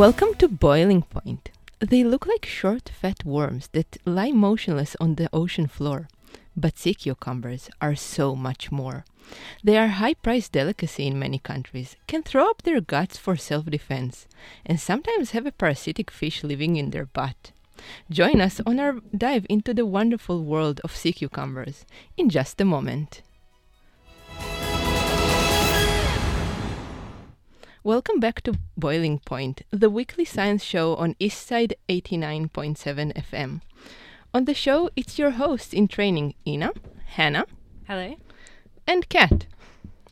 Welcome to Boiling Point. They look like short, fat worms that lie motionless on the ocean floor. But sea cucumbers are so much more. They are high priced delicacy in many countries, can throw up their guts for self defense, and sometimes have a parasitic fish living in their butt. Join us on our dive into the wonderful world of sea cucumbers in just a moment. Welcome back to Boiling Point, the weekly science show on Eastside 89.7 FM. On the show, it's your hosts in training, Inna, Hannah, Hello. and Cat.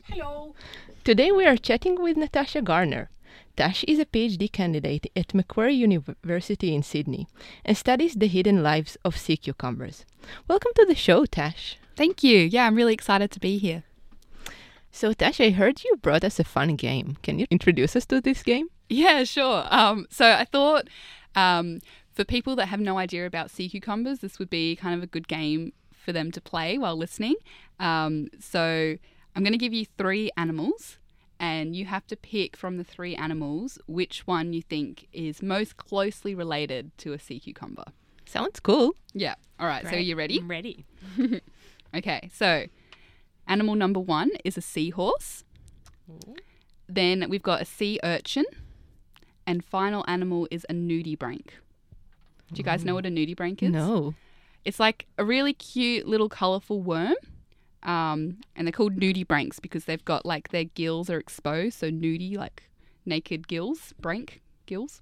Hello. Today we are chatting with Natasha Garner. Tash is a PhD candidate at Macquarie University in Sydney and studies the hidden lives of sea cucumbers. Welcome to the show, Tash. Thank you. Yeah, I'm really excited to be here. So, Tash, I heard you brought us a fun game. Can you introduce us to this game? Yeah, sure. Um, so I thought um, for people that have no idea about sea cucumbers, this would be kind of a good game for them to play while listening. Um, so I'm going to give you three animals, and you have to pick from the three animals which one you think is most closely related to a sea cucumber. Sounds cool. Yeah. All right. So are you ready? I'm ready. Okay. So animal number one is a seahorse. Then we've got a sea urchin. And final animal is a nudibranch. Do you guys know what a nudibranch is? No. It's like a really cute little colourful worm. Um, and they're called nudibranchs because they've got like their gills are exposed. So nudie, like naked gills, branch gills.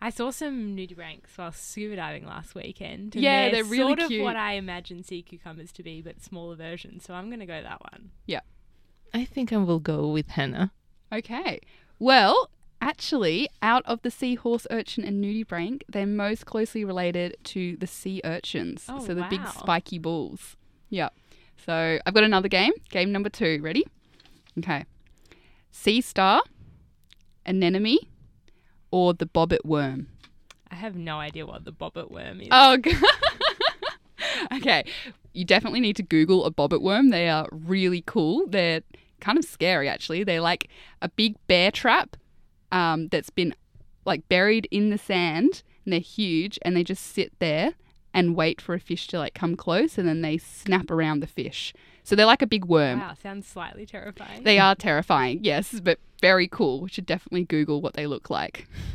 I saw some nudibranchs while scuba diving last weekend. and Yeah, they're, they're really sort cute. of what I imagine sea cucumbers to be, but smaller versions. So I'm going to go that one. Yeah, I think I will go with Hannah. Okay. Well, actually, out of the seahorse urchin and nudibranch, they're most closely related to the sea urchins. Oh, so the big spiky balls. Yeah. So I've got another game. Game number two. Ready? Okay. Sea star, anemone, or the bobbit worm. I have no idea what the bobbit worm is. Oh, g- okay. You definitely need to Google a bobbit worm. They are really cool. They're kind of scary, actually. They're like a big bear trap um, that's been like buried in the sand, and they're huge, and they just sit there and wait for a fish to like come close, and then they snap around the fish. So they're like a big worm. wow, sounds slightly terrifying. They are terrifying, yes, but very cool. We should definitely Google what they look like.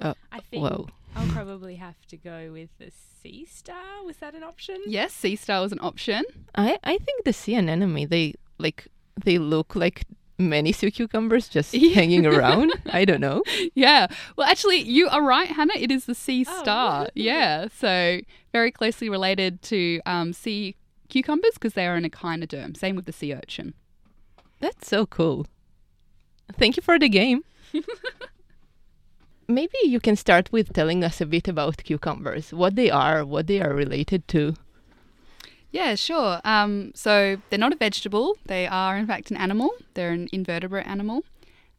I think Whoa. I'll probably have to go with the sea star. Was that an option? Yes, sea star was an option. I, I think the sea anemone, they like they look like many sea cucumbers just Yeah. hanging around. I don't know. Yeah. Well, actually, you are right, Hannah. It is the sea Oh. star. yeah. So very closely related to um, sea cucumbers because they are an echinoderm. Same with the sea urchin. That's so cool. Thank you for the game. Maybe you can start with telling us a bit about cucumbers, what they are, what they are related to. Yeah, sure. Um, so they're not a vegetable. They are, in fact, an animal. They're an invertebrate animal.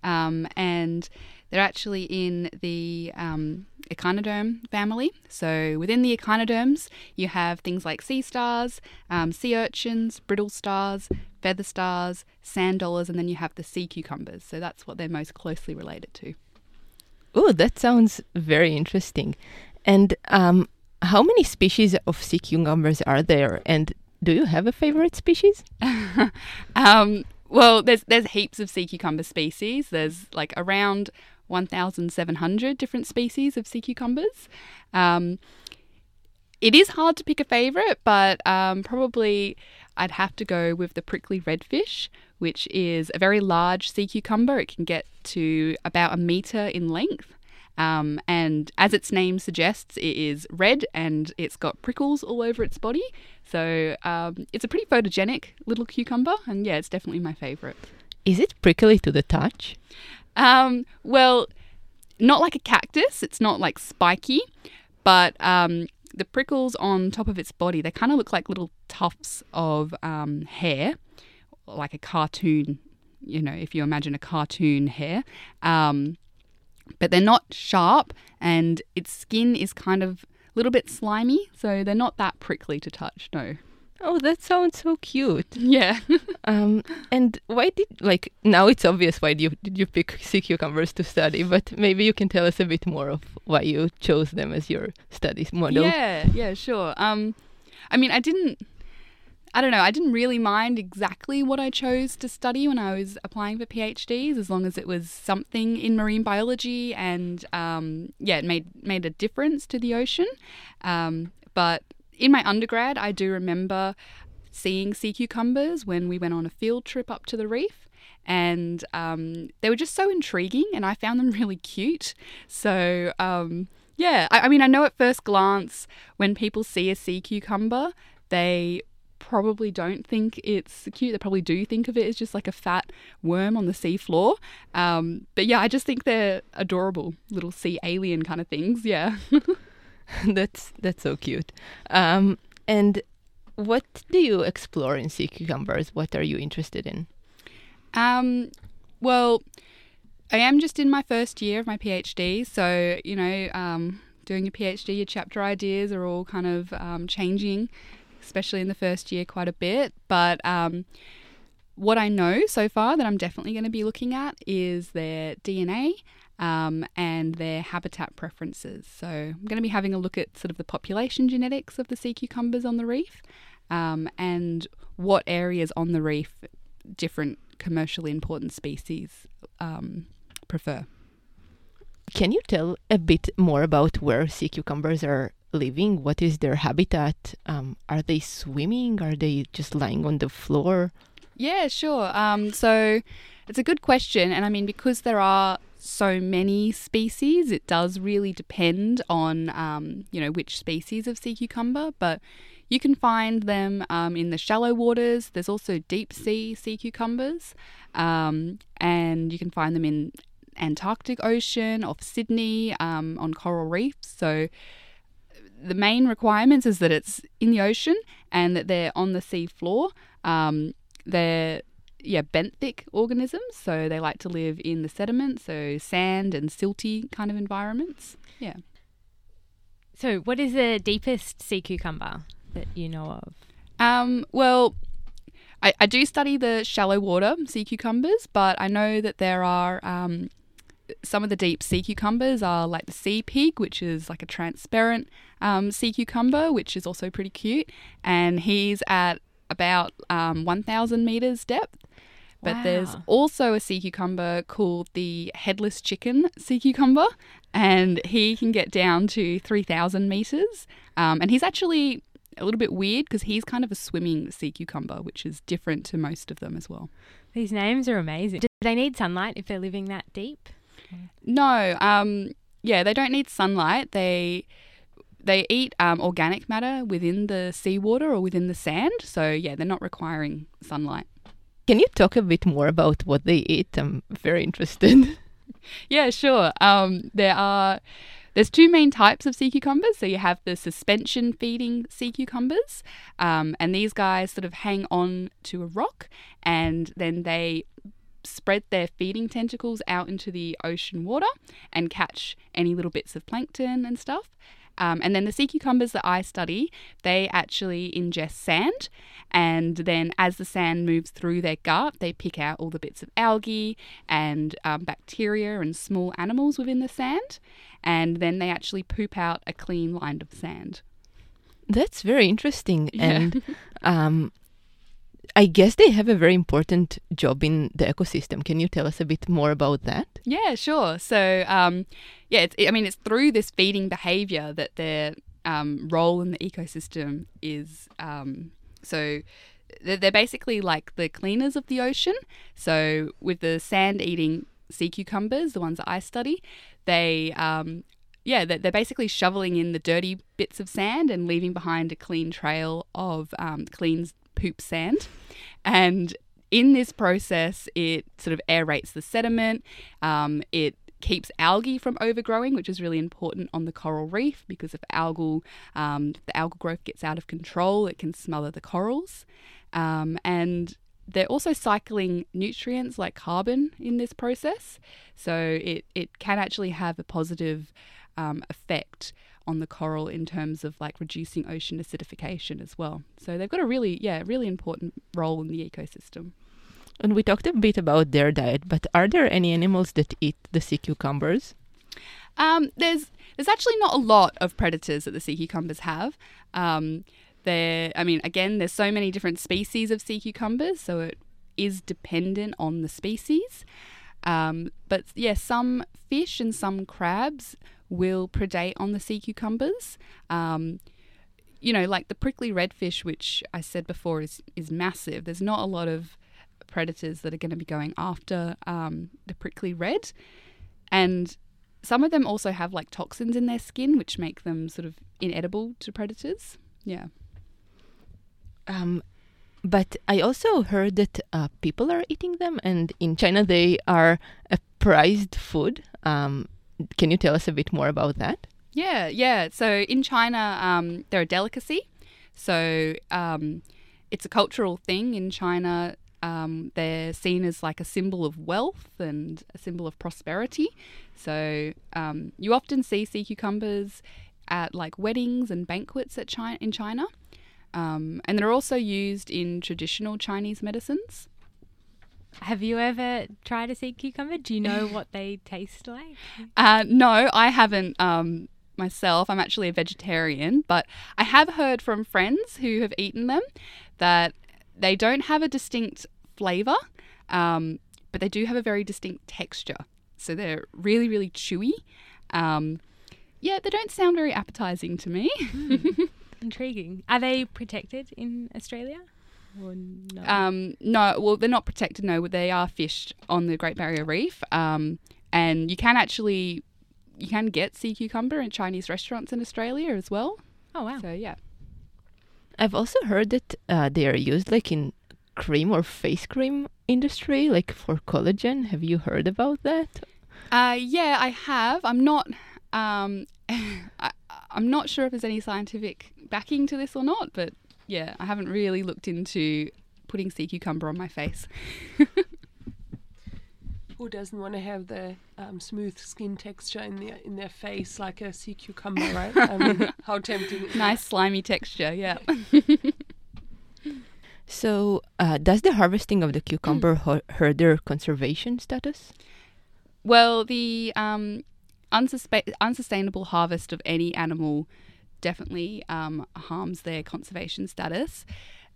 Um, and they're actually in the um, echinoderm family. So within the echinoderms, you have things like sea stars, um, sea urchins, brittle stars, feather stars, sand dollars, and then you have the sea cucumbers. So that's what they're most closely related to. Oh, that sounds very interesting. And um, how many species of sea cucumbers are there? And do you have a favorite species? um, well, there's there's heaps of sea cucumber species. There's like around 1,700 different species of sea cucumbers. Um, it is hard to pick a favorite, but um, probably I'd have to go with the prickly redfish, which is a very large sea cucumber. It can get to about a meter in length. Um, and as its name suggests, it is red and it's got prickles all over its body. So um, it's a pretty photogenic little cucumber, and yeah, it's definitely my favorite. Is it prickly to the touch? Um, well, not like a cactus. It's not like spiky, but um, the prickles on top of its body they kind of look like little tufts of um, hair, like a cartoon. You know, if you imagine a cartoon hair. Um, but they're not sharp, and its skin is kind of a little bit slimy, so they're not that prickly to touch. No. Oh, that sounds so cute. Yeah. Um, and why did like now it's obvious why you did you pick sea cucumbers to study, but maybe you can tell us a bit more of why you chose them as your studies model. Yeah, yeah, sure. Um, I mean, I didn't. I don't know. I didn't really mind exactly what I chose to study when I was applying for PhDs, as long as it was something in marine biology, and um, yeah, it made made a difference to the ocean. Um, but in my undergrad, I do remember seeing sea cucumbers when we went on a field trip up to the reef. And um, they were just so intriguing, and I found them really cute. So, um, yeah, I, I mean, I know at first glance when people see a sea cucumber, they probably don't think it's cute. They probably do think of it as just like a fat worm on the sea floor. Um, but yeah, I just think they're adorable little sea alien kind of things. Yeah. that's that's so cute. Um, and what do you explore in sea cucumbers? What are you interested in? Um, well, I am just in my first year of my PhD, so you know, um, doing a PhD, your chapter ideas are all kind of um, changing, especially in the first year, quite a bit. But um, what I know so far that I'm definitely going to be looking at is their DNA. Um, and their habitat preferences. So, I'm going to be having a look at sort of the population genetics of the sea cucumbers on the reef um, and what areas on the reef different commercially important species um, prefer. Can you tell a bit more about where sea cucumbers are living? What is their habitat? Um, are they swimming? Are they just lying on the floor? Yeah, sure. Um, so it's a good question. And I mean, because there are so many species, it does really depend on, um, you know, which species of sea cucumber. But you can find them um, in the shallow waters. There's also deep sea sea cucumbers. Um, and you can find them in Antarctic Ocean, off Sydney, um, on coral reefs. So the main requirements is that it's in the ocean and that they're on the sea floor. Um, they're yeah benthic organisms, so they like to live in the sediment, so sand and silty kind of environments. Yeah. So, what is the deepest sea cucumber that you know of? Um, well, I, I do study the shallow water sea cucumbers, but I know that there are um, some of the deep sea cucumbers are like the sea pig, which is like a transparent um, sea cucumber, which is also pretty cute, and he's at about um, 1,000 meters depth. But there's also a sea cucumber called the headless chicken sea cucumber, and he can get down to 3,000 meters. Um, and he's actually a little bit weird because he's kind of a swimming sea cucumber, which is different to most of them as well. These names are amazing. Do they need sunlight if they're living that deep? No, um, yeah, they don't need sunlight. They they eat um, organic matter within the seawater or within the sand. So yeah, they're not requiring sunlight. Can you talk a bit more about what they eat? I'm very interested. Yeah, sure. Um, there are there's two main types of sea cucumbers. So you have the suspension feeding sea cucumbers, um, and these guys sort of hang on to a rock, and then they spread their feeding tentacles out into the ocean water and catch any little bits of plankton and stuff. Um, and then the sea cucumbers that I study, they actually ingest sand. And then as the sand moves through their gut, they pick out all the bits of algae and um, bacteria and small animals within the sand. And then they actually poop out a clean line of sand. That's very interesting. Yeah. And um, I guess they have a very important job in the ecosystem. Can you tell us a bit more about that? Yeah, sure. So, um, yeah, I mean, it's through this feeding behavior that their um, role in the ecosystem is. Um, so, they're, basically like the cleaners of the ocean. So, with the sand eating sea cucumbers, the ones that I study, they. Um, yeah, they're they're basically shoveling in the dirty bits of sand and leaving behind a clean trail of um, clean poop sand. And in this process, it sort of aerates the sediment. Um, it keeps algae from overgrowing, which is really important on the coral reef because if algal, um, the algal growth gets out of control, it can smother the corals. Um, and they're also cycling nutrients like carbon in this process. So it, it can actually have a positive um, effect on the coral in terms of like reducing ocean acidification as well. So they've got a really, yeah, really important role in the ecosystem. And we talked a bit about their diet, but are there any animals that eat the sea cucumbers? Um, there's there's actually not a lot of predators that the sea cucumbers have. Um, there, I mean, again, there's so many different species of sea cucumbers, so it is dependent on the species. Um, but yeah, some fish and some crabs will predate on the sea cucumbers. Um, you know, like the prickly redfish, which I said before is is massive. There's not a lot of predators that are going to be going after um, the prickly red, and some of them also have like toxins in their skin, which make them sort of inedible to predators. Yeah. Um, but I also heard that uh, people are eating them, and in China they are a prized food. Um, can you tell us a bit more about that? Yeah, yeah. So in China, um, they're a delicacy. So um, it's a cultural thing in China. Um, they're seen as like a symbol of wealth and a symbol of prosperity. So um, you often see sea cucumbers at like weddings and banquets at China in China. Um, and they're also used in traditional Chinese medicines. Have you ever tried a sea cucumber? Do you know what they taste like? Uh, no, I haven't um, myself. I'm actually a vegetarian, but I have heard from friends who have eaten them that they don't have a distinct flavour, um, but they do have a very distinct texture. So they're really, really chewy. Um, yeah, they don't sound very appetizing to me. Mm. Intriguing. Are they protected in Australia? Or no? Um, no, well, they're not protected. No, but they are fished on the Great Barrier Reef, um, and you can actually you can get sea cucumber in Chinese restaurants in Australia as well. oh wow. So yeah, I've also heard that uh, they are used like in cream or face cream industry, like for collagen. Have you heard about that? uh, yeah, I have. I'm not. Um, I, I'm not sure if there's any scientific backing to this or not, but yeah, I haven't really looked into putting sea cucumber on my face. Who doesn't want to have the um, smooth skin texture in their in their face like a sea cucumber, right? I mean, how tempting! nice slimy texture. Yeah. So, uh, does the harvesting of the cucumber hu- hurt their conservation status? Well, the um, unsuspe- unsustainable harvest of any animal definitely um, harms their conservation status.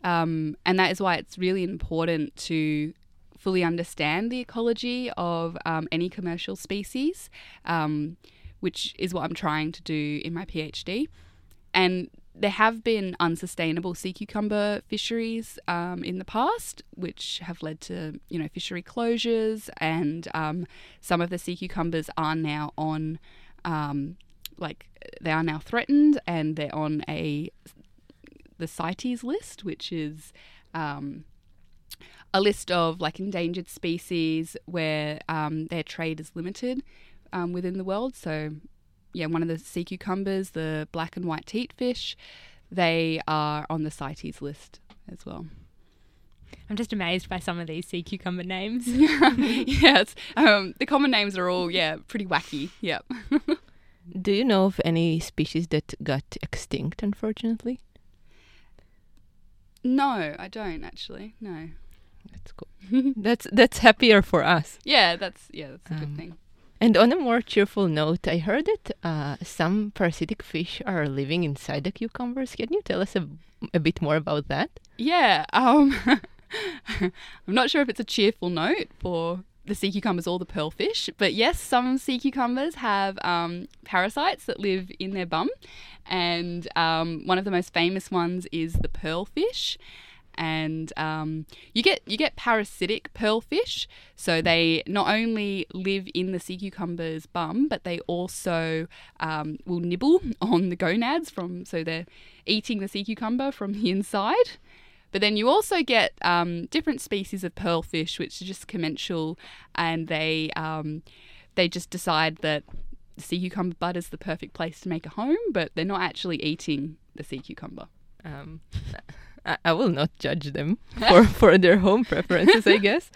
Um, and that is why it's really important to fully understand the ecology of um, any commercial species, um, which is what I'm trying to do in my PhD. And there have been unsustainable sea cucumber fisheries um, in the past, which have led to you know fishery closures, and um, some of the sea cucumbers are now on, um, like they are now threatened, and they're on a the CITES list, which is um, a list of like endangered species where um, their trade is limited um, within the world. So yeah, one of the sea cucumbers, the black and white teat fish, they are on the CITES list as well. I'm just amazed by some of these sea cucumber names. yes, um, the common names are all yeah pretty wacky. Yep. Do you know of any species that got extinct, unfortunately? no, I don't actually. No. That's cool. that's that's happier for us. Yeah, that's yeah, that's a Um, good thing. And on a more cheerful note, I heard that uh, some parasitic fish are living inside the cucumbers. Can you tell us a, a bit more about that? Yeah. Um, I'm not sure if it's a cheerful note for the sea cucumbers or the pearlfish, but yes, some sea cucumbers have um, parasites that live in their bum, and um, one of the most famous ones is the pearlfish. And um, you get you get parasitic pearlfish, so they not only live in the sea cucumber's bum, but they also um, will nibble on the gonads from. So they're eating the sea cucumber from the inside. But then you also get um, different species of pearlfish, which are just commensal, and they um, they just decide that sea cucumber bud is the perfect place to make a home, but they're not actually eating the sea cucumber. Um, I, I will not judge them for, for their home preferences, I guess.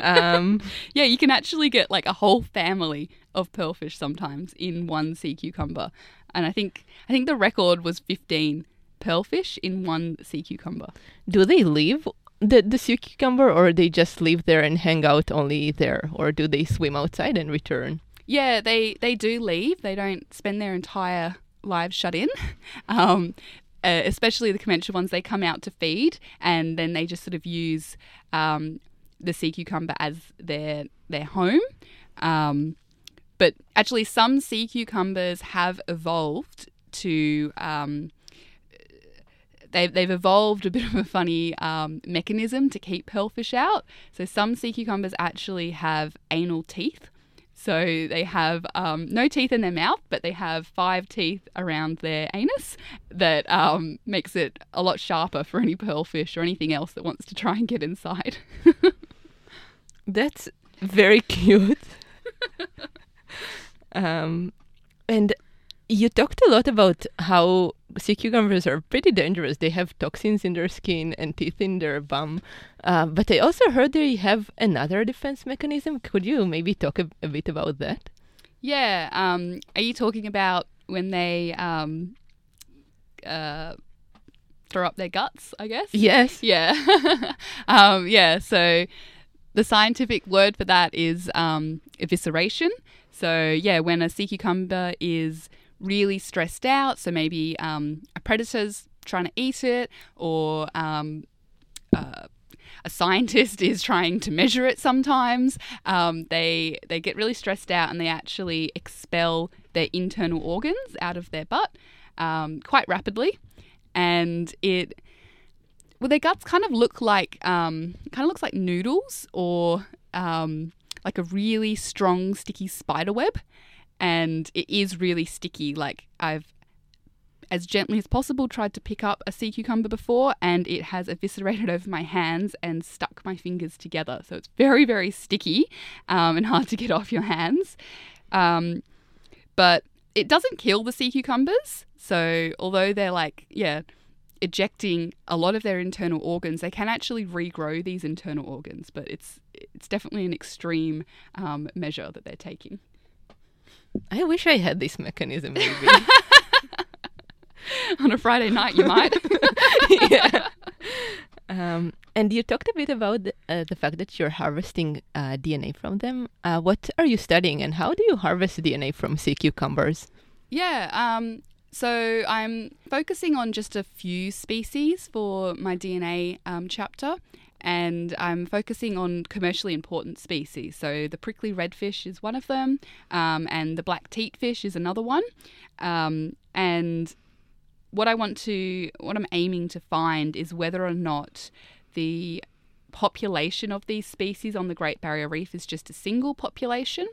Um, Yeah, you can actually get like a whole family of pearlfish sometimes in one sea cucumber. and I think I think the record was 15 pearlfish in one sea cucumber. Do they leave the the sea cucumber, or they just live there and hang out only there, or do they swim outside and return? Yeah, they they do leave. They don't spend their entire lives shut in. Um, uh, especially the commensal ones, they come out to feed, and then they just sort of use um, the sea cucumber as their their home. Um, but actually, some sea cucumbers have evolved to. Um, they've, they've evolved a bit of a funny um, mechanism to keep pearlfish out. So, some sea cucumbers actually have anal teeth. So, they have um, no teeth in their mouth, but they have five teeth around their anus that um, makes it a lot sharper for any pearlfish or anything else that wants to try and get inside. That's very cute. um, and you talked a lot about how sea cucumbers are pretty dangerous. They have toxins in their skin and teeth in their bum. Uh, but I also heard they have another defense mechanism. Could you maybe talk a, a bit about that? Yeah. Um, are you talking about when they um, uh, throw up their guts, I guess? Yes. Yeah. um, yeah. So the scientific word for that is um, evisceration. So, yeah, when a sea cucumber is really stressed out, so maybe um, a predator's trying to eat it, or um, uh, a scientist is trying to measure it sometimes, um, they, they get really stressed out and they actually expel their internal organs out of their butt um, quite rapidly. And it well, their guts kind of look like um, kind of looks like noodles or um, like a really strong sticky spider web, and it is really sticky. Like I've as gently as possible tried to pick up a sea cucumber before and it has eviscerated over my hands and stuck my fingers together so it's very very sticky um, and hard to get off your hands um, but it doesn't kill the sea cucumbers so although they're like yeah ejecting a lot of their internal organs, they can actually regrow these internal organs, but it's it's definitely an extreme um, measure that they're taking. I wish I had this mechanism. Maybe on a Friday night, you might. yeah. Um, and you talked a bit about the, uh, the fact that you're harvesting uh, DNA from them. Uh, what are you studying, and how do you harvest DNA from sea cucumbers? Yeah, um, so I'm focusing on just a few species for my DNA um, chapter, and I'm focusing on commercially important species. So the prickly redfish is one of them, um, and the black teatfish is another one. Um, and what I want to, what I'm aiming to find is whether or not the population of these species on the Great Barrier Reef is just a single population,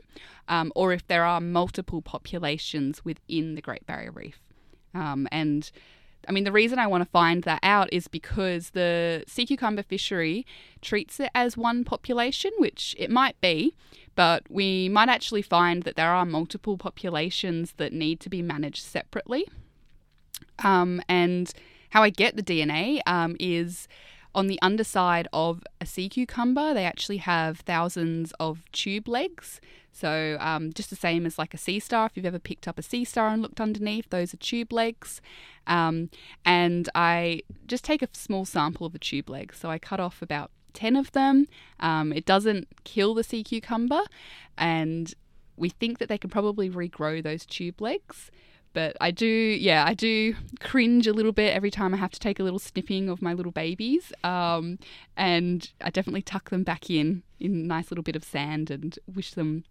um, or if there are multiple populations within the Great Barrier Reef. Um, and I mean, the reason I want to find that out is because the sea cucumber fishery treats it as one population, which it might be, but we might actually find that there are multiple populations that need to be managed separately. Um, and how I get the DNA um, is on the underside of a sea cucumber, they actually have thousands of tube legs. So, um, just the same as like a sea star, if you've ever picked up a sea star and looked underneath, those are tube legs. Um, and I just take a small sample of the tube legs. So, I cut off about 10 of them. Um, it doesn't kill the sea cucumber, and we think that they can probably regrow those tube legs. But I do, yeah, I do cringe a little bit every time I have to take a little snipping of my little babies. Um, and I definitely tuck them back in, in a nice little bit of sand and wish them,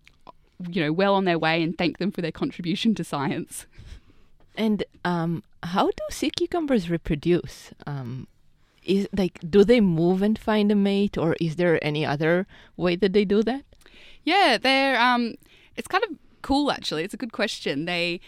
you know, well on their way and thank them for their contribution to science. And um, how do sea cucumbers reproduce? Um, is like, do they move and find a mate, or is there any other way that they do that? Yeah, they're. Um, it's kind of cool actually. It's a good question. They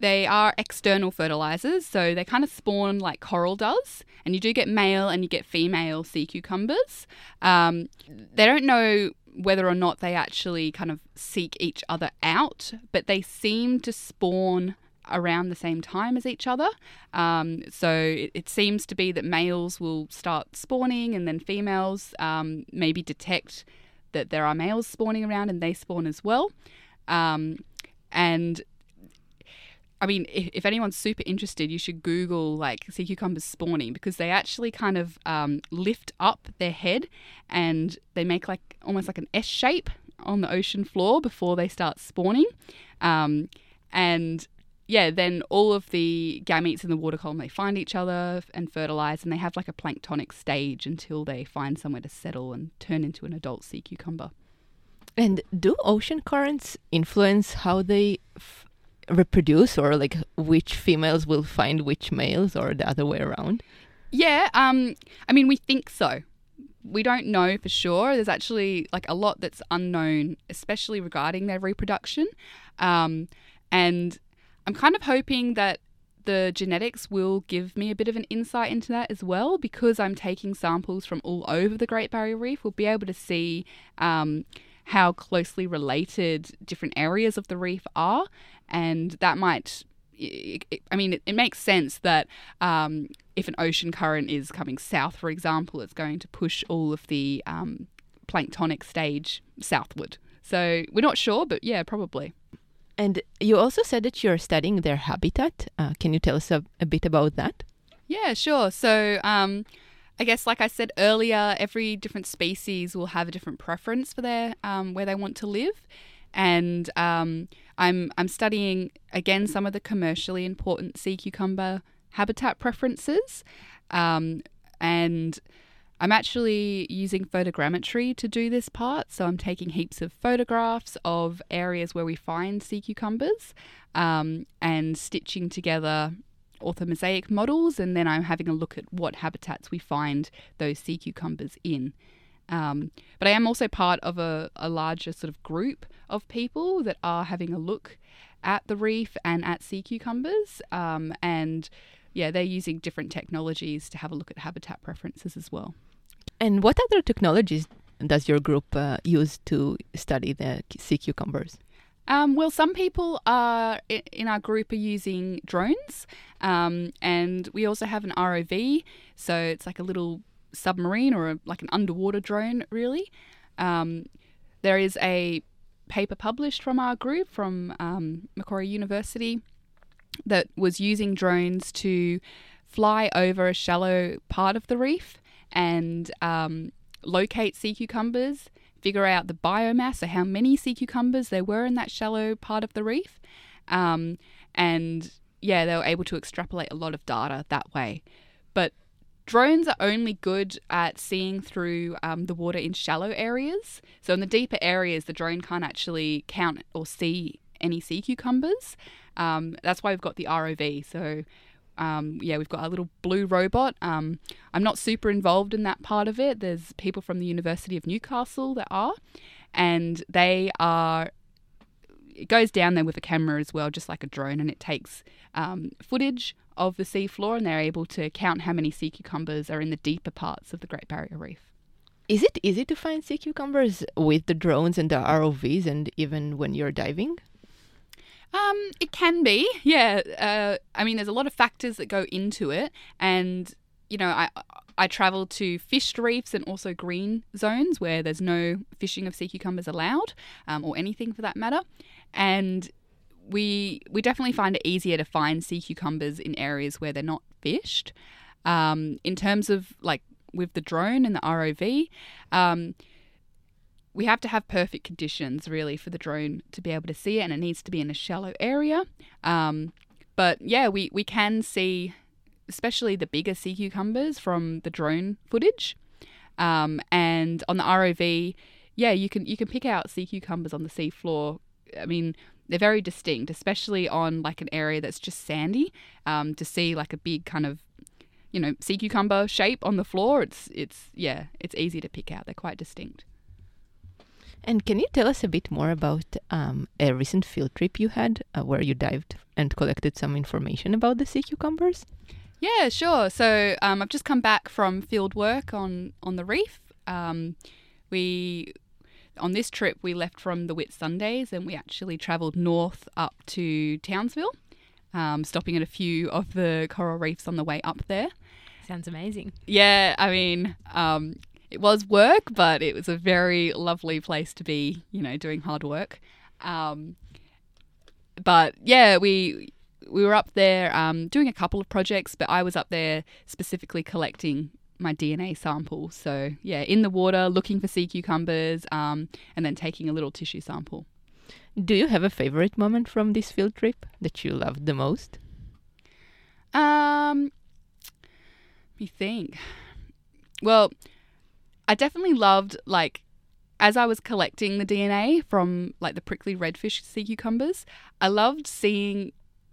they are external fertilizers, so they kind of spawn like coral does, and you do get male and you get female sea cucumbers. Um, they don't know whether or not they actually kind of seek each other out, but they seem to spawn around the same time as each other. Um, so it, it, seems to be that males will start spawning, and then females um, maybe detect that there are males spawning around and they spawn as well. Um, and I mean, if, if anyone's super interested, you should Google like sea cucumbers spawning because they actually kind of um, lift up their head and they make like almost like an S shape on the ocean floor before they start spawning. Um, and yeah, then all of the gametes in the water column they find each other and fertilize, and they have like a planktonic stage until they find somewhere to settle and turn into an adult sea cucumber. And do ocean currents influence how they reproduce, or like which females will find which males, or the other way around? Yeah, um, I mean, we think so. We don't know for sure. There's actually like a lot that's unknown, especially regarding their reproduction. Um, and I'm kind of hoping that the genetics will give me a bit of an insight into that as well because I'm taking samples from all over the Great Barrier Reef. We'll be able to see um, how closely related different areas of the reef are, and that might. I mean, it, makes sense that um, if an ocean current is coming south, for example, it's going to push all of the um, planktonic stage southward. So we're not sure, but yeah, probably. And you also said that you're studying their habitat. Uh, can you tell us a, a, bit about that? Yeah, sure. So, um, I guess, like I said earlier, every different species will have a different preference for their um, where they want to live, and um, I'm I'm studying again some of the commercially important sea cucumber habitat preferences, um, and I'm actually using photogrammetry to do this part. So I'm taking heaps of photographs of areas where we find sea cucumbers um, and stitching together orthomosaic models. And then I'm having a look at what habitats we find those sea cucumbers in. Um, but I am also part of a, a larger sort of group of people that are having a look at the reef and at sea cucumbers. Um, and yeah, they're using different technologies to have a look at habitat preferences as well. And what other technologies does your group uh, use to study the sea cucumbers? Um, well, some people are in our group are using drones, um, and we also have an ROV. So it's like a little submarine or a, like an underwater drone, really. Um, there is a paper published from our group from um, Macquarie University that was using drones to fly over a shallow part of the reef and um, locate sea cucumbers, figure out the biomass, so how many sea cucumbers there were in that shallow part of the reef. Um, and yeah, they were able to extrapolate a lot of data that way. But drones are only good at seeing through um, the water in shallow areas. So in the deeper areas, the drone can't actually count or see any sea cucumbers. Um, that's why we've got the ROV. So um, yeah, we've got a little blue robot. Um, I'm not super involved in that part of it. There's people from the University of Newcastle that are, and they are. It goes down there with a camera as well, just like a drone, and it takes um, footage of the sea floor, and they're able to count how many sea cucumbers are in the deeper parts of the Great Barrier Reef. Is it easy to find sea cucumbers with the drones and the ROVs, and even when you're diving? Um, it can be, yeah. Uh, I mean, there's a lot of factors that go into it, and you know, I I travel to fished reefs and also green zones where there's no fishing of sea cucumbers allowed, um, or anything for that matter, and we we definitely find it easier to find sea cucumbers in areas where they're not fished. Um, in terms of like with the drone and the ROV, um, we have to have perfect conditions really for the drone to be able to see it, and it needs to be in a shallow area. Um, but yeah, we, we can see, especially the bigger sea cucumbers from the drone footage. Um, and on the ROV, yeah, you can you can pick out sea cucumbers on the sea floor. I mean, they're very distinct, especially on like an area that's just sandy. Um, to see like a big kind of you know sea cucumber shape on the floor, it's it's yeah, it's easy to pick out. They're quite distinct. And can you tell us a bit more about um, a recent field trip you had uh, where you dived and collected some information about the sea cucumbers? Yeah, sure. So um, I've just come back from field work on, on the reef. Um, we on this trip we left from the Whitsundays and we actually travelled north up to Townsville, um, stopping at a few of the coral reefs on the way up there. Sounds amazing. Yeah, I mean, um, it was work, but it was a very lovely place to be, you know, doing hard work. Um, but yeah, we we were up there um, doing a couple of projects, but I was up there specifically collecting my DNA sample. So yeah, in the water, looking for sea cucumbers, um, and then taking a little tissue sample. Do you have a favorite moment from this field trip that you loved the most? Um, let me think. Well, I definitely loved like as I was collecting the DNA from like the prickly redfish sea cucumbers. I loved seeing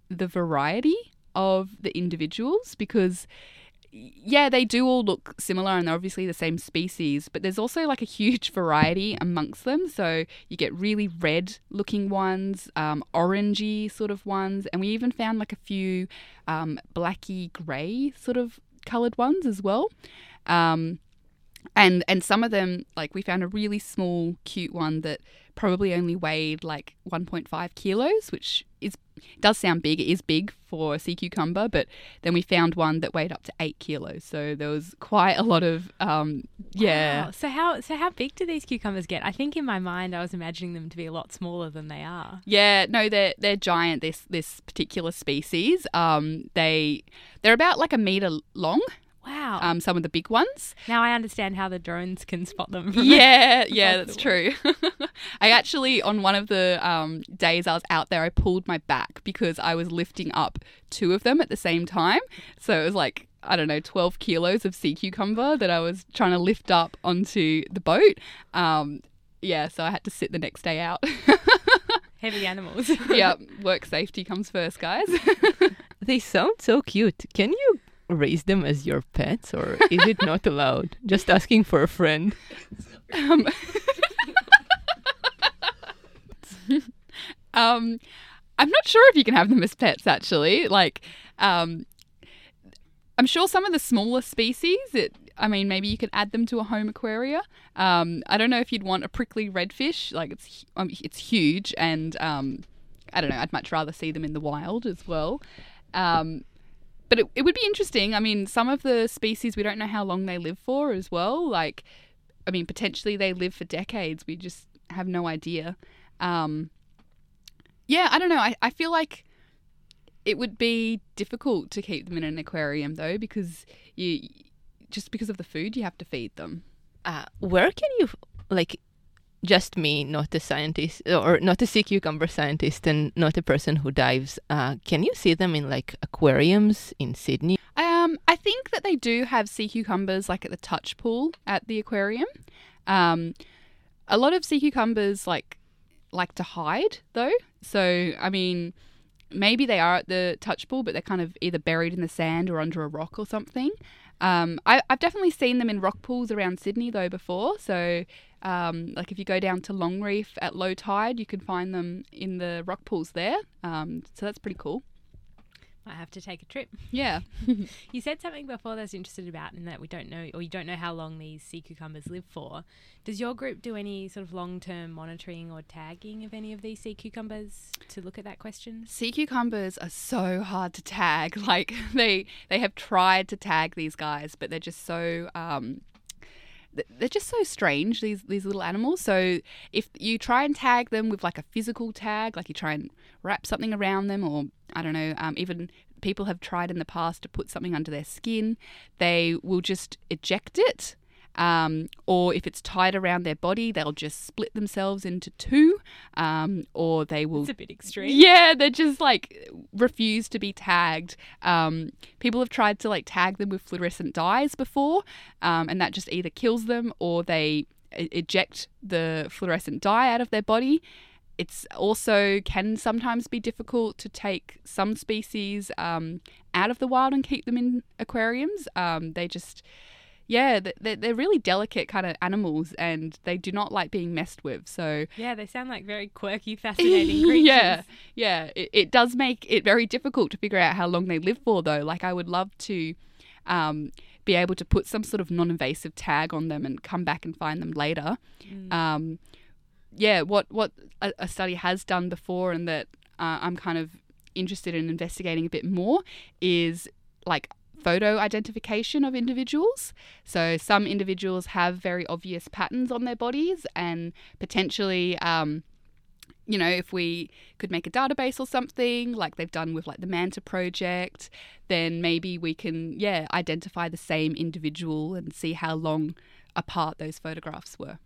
the variety of the individuals because yeah, they do all look similar and they're obviously the same species, but there's also like a huge variety amongst them. So you get really red looking ones, um, orangey sort of ones, and we even found like a few um, blacky grey sort of coloured ones as well. Um, and and some of them like we found a really small cute one that probably only weighed like 1.5 kilos which is does sound big it is big for a sea cucumber but then we found one that weighed up to 8 kilos so there was quite a lot of um yeah Wow. So how so how big do these cucumbers get? I think in my mind I was imagining them to be a lot smaller than they are. Yeah, no, they're they're giant. This this particular species, um, they they're about like a meter long. Wow. Um, some of the big ones. now I understand how the drones can spot them. Yeah, yeah, That's that's true. I actually, on one of the um, days I was out there, I pulled my back because I was lifting up two of them at the same time. So it was like, I don't know, 12 kilos of sea cucumber that I was trying to lift up onto the boat. Um, yeah, so I had to sit the next day out. Heavy animals. yeah, work safety comes first, guys. They sound so cute. Can you raise them as your pets or is it not allowed? Just asking for a friend. Um, um, I'm not sure if you can have them as pets. Actually, like, um, I'm sure some of the smaller species. It, I mean, maybe you could add them to a home aquaria. Um, I don't know if you'd want a prickly redfish. Like, it's um, it's huge, and um, I don't know. I'd much rather see them in the wild as well. Um, but it, it would be interesting. I mean, some of the species we don't know how long they live for as well. Like, I mean, potentially they live for decades. We just have no idea. Um, yeah, I don't know. I, I feel like it would be difficult to keep them in an aquarium though, because you just because of the food you have to feed them. Uh, where can you, like, just me, not a scientist or not a sea cucumber scientist and not a person who dives, uh, can you see them in like aquariums in Sydney? Um, I think that they do have sea cucumbers like at the touch pool at the aquarium. Um, a lot of sea cucumbers like like to hide though. So I mean, maybe they are at the touch pool, but they're kind of either buried in the sand or under a rock or something. Um, I, I've definitely seen them in rock pools around Sydney though before. So um, like if you go down to Long Reef at low tide, you can find them in the rock pools there. Um, so that's pretty cool. Might have to take a trip. Yeah. You said something before that I was interested about, in that we don't know, or you don't know how long these sea cucumbers live for. Does your group do any sort of long-term monitoring or tagging of any of these sea cucumbers to look at that question? Sea cucumbers are so hard to tag. Like they they have tried to tag these guys, but they're just so um they're just so strange these these little animals. So if you try and tag them with like a physical tag, like you try and wrap something around them, or I don't know, um, even people have tried in the past to put something under their skin, they will just eject it. Um, or if it's tied around their body, they'll just split themselves into two, um, or they will It's a bit extreme. yeah, they just like refuse to be tagged. Um, people have tried to like tag them with fluorescent dyes before, um, and that just either kills them or they eject the fluorescent dye out of their body. It's also can sometimes be difficult to take some species um, out of the wild and keep them in aquariums. Um, they just yeah, they're, they're really delicate kind of animals and they do not like being messed with. So, Yeah, they sound like very quirky, fascinating creatures. yeah, yeah. It, it does make it very difficult to figure out how long they live for, though. Like, I would love to um, be able to put some sort of non invasive tag on them and come back and find them later. Um, yeah, what, what a, a study has done before and that uh, I'm kind of interested in investigating a bit more is like photo identification of individuals. So some individuals have very obvious patterns on their bodies, and potentially, um, you know, if we could make a database or something like they've done with like the Manta project, then maybe we can, yeah, identify the same individual and see how long apart those photographs were.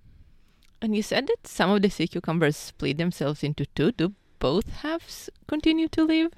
And you said that some of the sea cucumbers split themselves into two. Do both halves continue to live?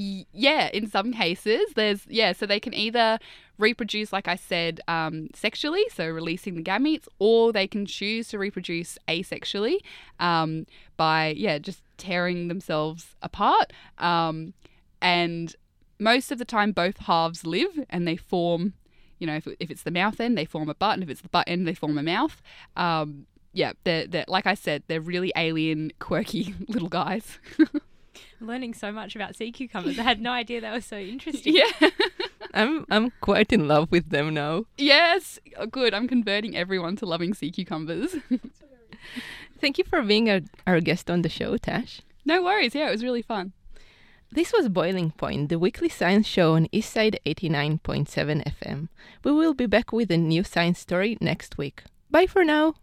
Yeah, in some cases, there's yeah, so they can either reproduce, like I said, um, sexually, so releasing the gametes, or they can choose to reproduce asexually um, by yeah, just tearing themselves apart. Um, and most of the time, both halves live and they form. You know, if, if it's the mouth end, they form a butt, and if it's the butt end, they form a mouth. Um, yeah, they're, they're like I said, they're really alien, quirky little guys. I'm learning so much about sea cucumbers. I had no idea that was so interesting. yeah. I'm I'm quite in love with them now. Yes, oh, good. I'm converting everyone to loving sea cucumbers. Thank you for being our, our guest on the show, Tash. no worries. Yeah, it was really fun. This was Boiling Point, the weekly science show on Eastside 89.7 FM. We will be back with a new science story next week. Bye for now.